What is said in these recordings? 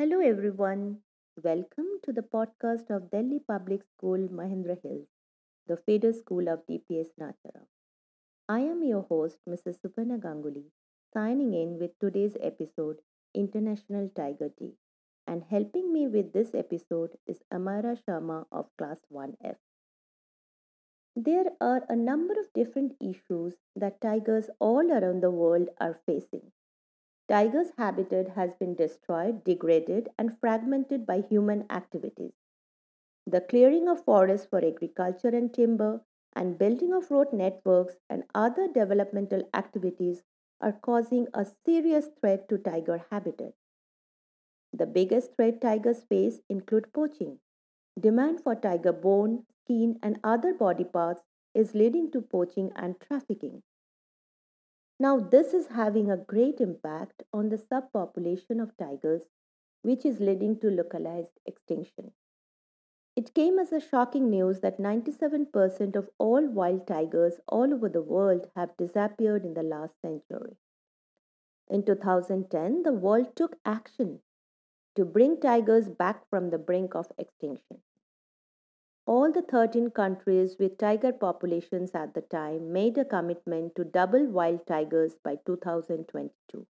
Hello, everyone. Welcome to the podcast of Delhi Public School, Mahendra Hills, the feeder school of DPS Nacharam. I am your host, Mrs. Suparna Ganguly, signing in with today's episode, International Tiger Day. And helping me with this episode is Amayra Sharma of Class 1F. There are a number of different issues that tigers all around the world are facing. Tigers' habitat has been destroyed, degraded, and fragmented by human activities. The clearing of forests for agriculture and timber, and building of road networks and other developmental activities are causing a serious threat to tiger habitat. The biggest threat tigers face include poaching. Demand for tiger bone, skin, and other body parts is leading to poaching and trafficking. Now, this is having a great impact on the subpopulation of tigers, which is leading to localized extinction. It came as a shocking news that 97% of all wild tigers all over the world have disappeared in the last century. In 2010, the world took action to bring tigers back from the brink of extinction. All the 13 countries with tiger populations at the time made a commitment to double wild tigers by 2022.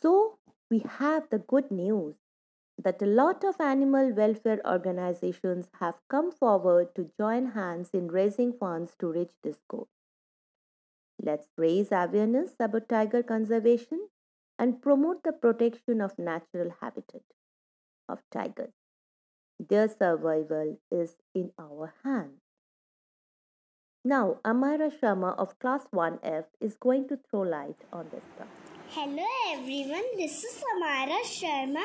So, we have the good news that a lot of animal welfare organizations have come forward to join hands in raising funds to reach this goal. Let's raise awareness about tiger conservation and promote the protection of natural habitat of tigers. Their survival is in our hands. Now, Amayra Sharma of Class 1F is going to throw light on this topic. Hello everyone, this is Amayra Sharma,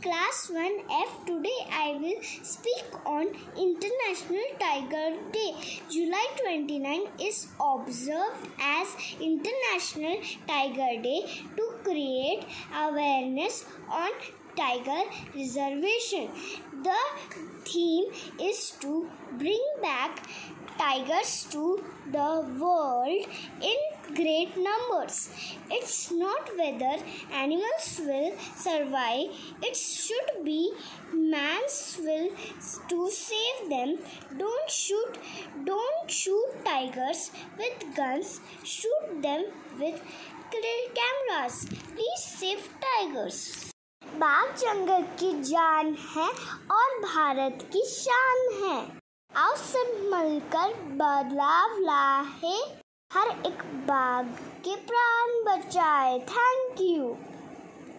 Class 1F. Today I will speak on International Tiger Day. July 29 is observed as International Tiger Day to create awareness on Tiger Reservation. The theme is to bring back tigers to the world in great numbers. It's not whether animals will survive, it should be man's will to save them. Don't shoot, don't shoot tigers with guns, shoot them with cameras. Please save tigers. बाघ जंगल की जान है और भारत की शान है आओ सब मिलकर बदलाव लाए हर एक बाग के प्राण बचाए। Thank you